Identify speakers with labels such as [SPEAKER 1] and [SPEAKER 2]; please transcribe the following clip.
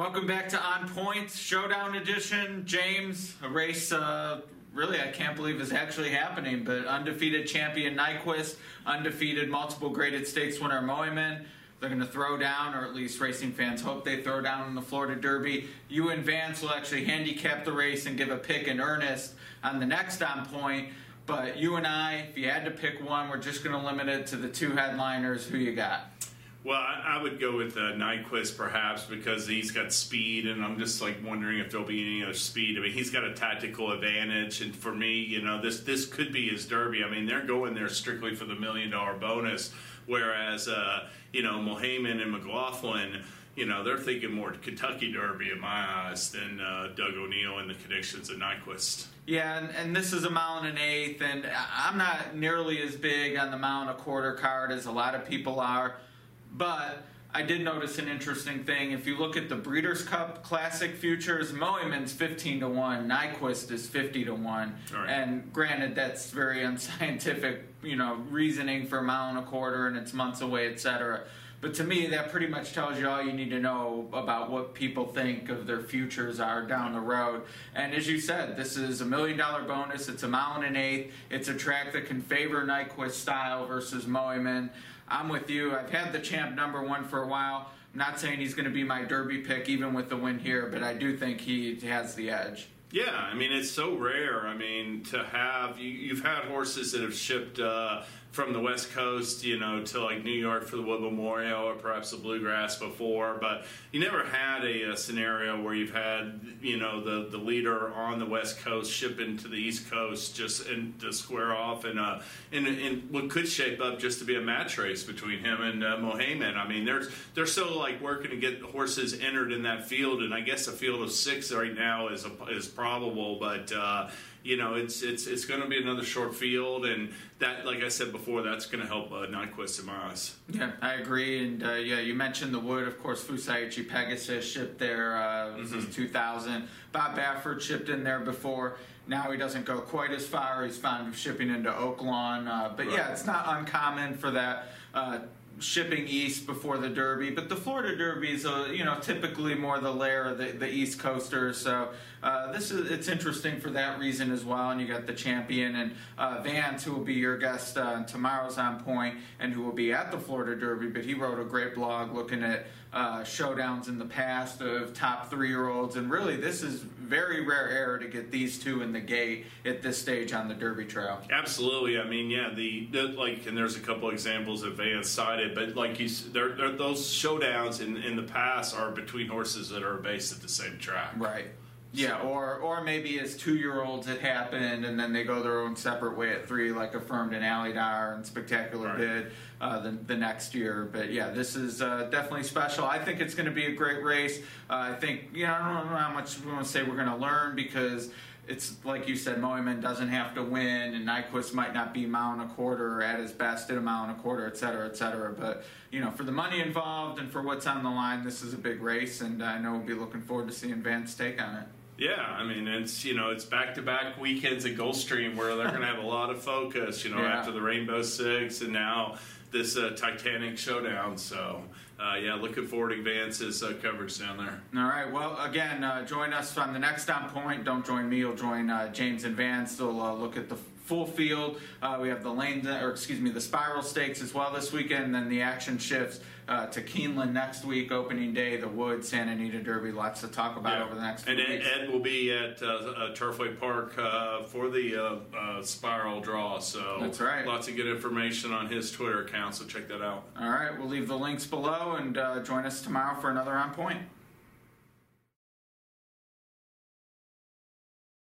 [SPEAKER 1] Welcome back to On Point Showdown Edition. James, a race uh, really I can't believe is actually happening, but undefeated champion Nyquist, undefeated multiple graded stakes winner Mohaymen. They're going to throw down, or at least racing fans hope they throw down in the Florida Derby. You and Vance will actually handicap the race and give a pick in earnest on the next on point. But you and I, if you had to pick one, we're just going to limit it to the two headliners. Who you got?
[SPEAKER 2] Well, I, I would go with uh, Nyquist perhaps because he's got speed, and I'm just like wondering if there'll be any other speed. I mean, he's got a tactical advantage, and for me, you know, this this could be his derby. I mean, they're going there strictly for the million dollar bonus, whereas uh, you know Mohaymen and McLaughlin. You know, they're thinking more Kentucky Derby in my eyes than uh, Doug O'Neill and the connections of Nyquist.
[SPEAKER 1] Yeah, and, and, this is a mile and an eighth, and I'm not nearly as big on the mile and a quarter card as a lot of people are. But I did notice an interesting thing. If you look at the Breeders' Cup Classic futures, Mohaymen's 15 to 1, Nyquist is 50 to 1. Right. And granted, that's very unscientific, you know, reasoning for a mile and a quarter and it's months away, etc. But to me, that pretty much tells you all you need to know about what people think of their futures are down the road. And as you said, this is a million dollar bonus. It's a mile and an eighth. It's a track that can favor Nyquist style versus Mohaymen. I'm with you. I've had the champ number one for a while. I'm not saying he's going to be my derby pick even with the win here, but I do think he has the edge.
[SPEAKER 2] Yeah, I mean it's so rare. I mean to have you, have had horses that have shipped uh, from the West Coast, you know, to like New York for the Wood Memorial or perhaps the Bluegrass before, but you never had a, a, scenario where you've had, you know, the, the leader on the West Coast shipping to the East Coast just in, to square off and a, in, in what could shape up just to be a match race between him and uh, Mohaymen. I mean, there's they're still like working to get horses entered in that field, and I guess a field of six right now is a, is probable, but. Uh, you know, it's it's it's going to be another short field, and that, like I said before, that's going to help uh, Nyquist and Mars.
[SPEAKER 1] Yeah, I agree, and uh, yeah, you mentioned the wood, of course. Fusaichi Pegasus shipped there. Uh, this mm-hmm. is 2000. Bob Baffert shipped in there before. Now he doesn't go quite as far. He's fond of shipping into Oaklawn, uh, but right. yeah, it's not uncommon for that uh, shipping east before the Derby, but the Florida Derby is, a, you know, typically more the lair of the, the East Coasters. So uh, this is it's interesting for that reason as well. And you got the champion and uh, Vance, who will be your guest uh, tomorrow's on point, and who will be at the Florida Derby. But he wrote a great blog looking at uh, showdowns in the past of top three year olds, and really this is very rare air to get these two in the gate at this stage on the Derby Trail.
[SPEAKER 2] Absolutely. I mean, yeah, the, the like, and there's a couple examples that Vance cited, but like he's there, those showdowns in in the past are between horses that are based at the same track.
[SPEAKER 1] Right. Yeah, or or maybe as two year olds it happened, and then they go their own separate way at three, like affirmed in Alydar and Spectacular right. Bid uh, the, the next year. But yeah, this is uh, definitely special. I think it's going to be a great race. Uh, I think you know I don't know how much we want to say we're going to learn because it's like you said, Mohaymen doesn't have to win, and Nyquist might not be mile and a quarter at his best at a mile and a quarter, et cetera, et cetera. But you know, for the money involved and for what's on the line, this is a big race, and I know we'll be looking forward to seeing Vance take on it.
[SPEAKER 2] Yeah, I mean it's you know it's back to back weekends at Gulfstream where they're going to have a lot of focus. You know, yeah. after the Rainbow Six and now this uh, Titanic showdown. So uh, yeah, looking forward to Vance's uh, coverage down there.
[SPEAKER 1] All right. Well, again, uh, join us on the next on point. Don't join me. You'll join uh, James and Vance. They'll uh, look at the full field. Uh, we have the lane, or excuse me, the spiral stakes as well this weekend. And then the action shifts uh, to Keeneland next week, opening day, the Wood, Santa Anita Derby. Lots to talk about yeah. over the next.
[SPEAKER 2] And
[SPEAKER 1] Ed,
[SPEAKER 2] Ed, will be at uh, uh Turfway Park uh, for the uh, spiral draw. So
[SPEAKER 1] that's right.
[SPEAKER 2] Lots of good information on his Twitter account. So check that out.
[SPEAKER 1] All right, we'll leave the links below and join us tomorrow for another on point.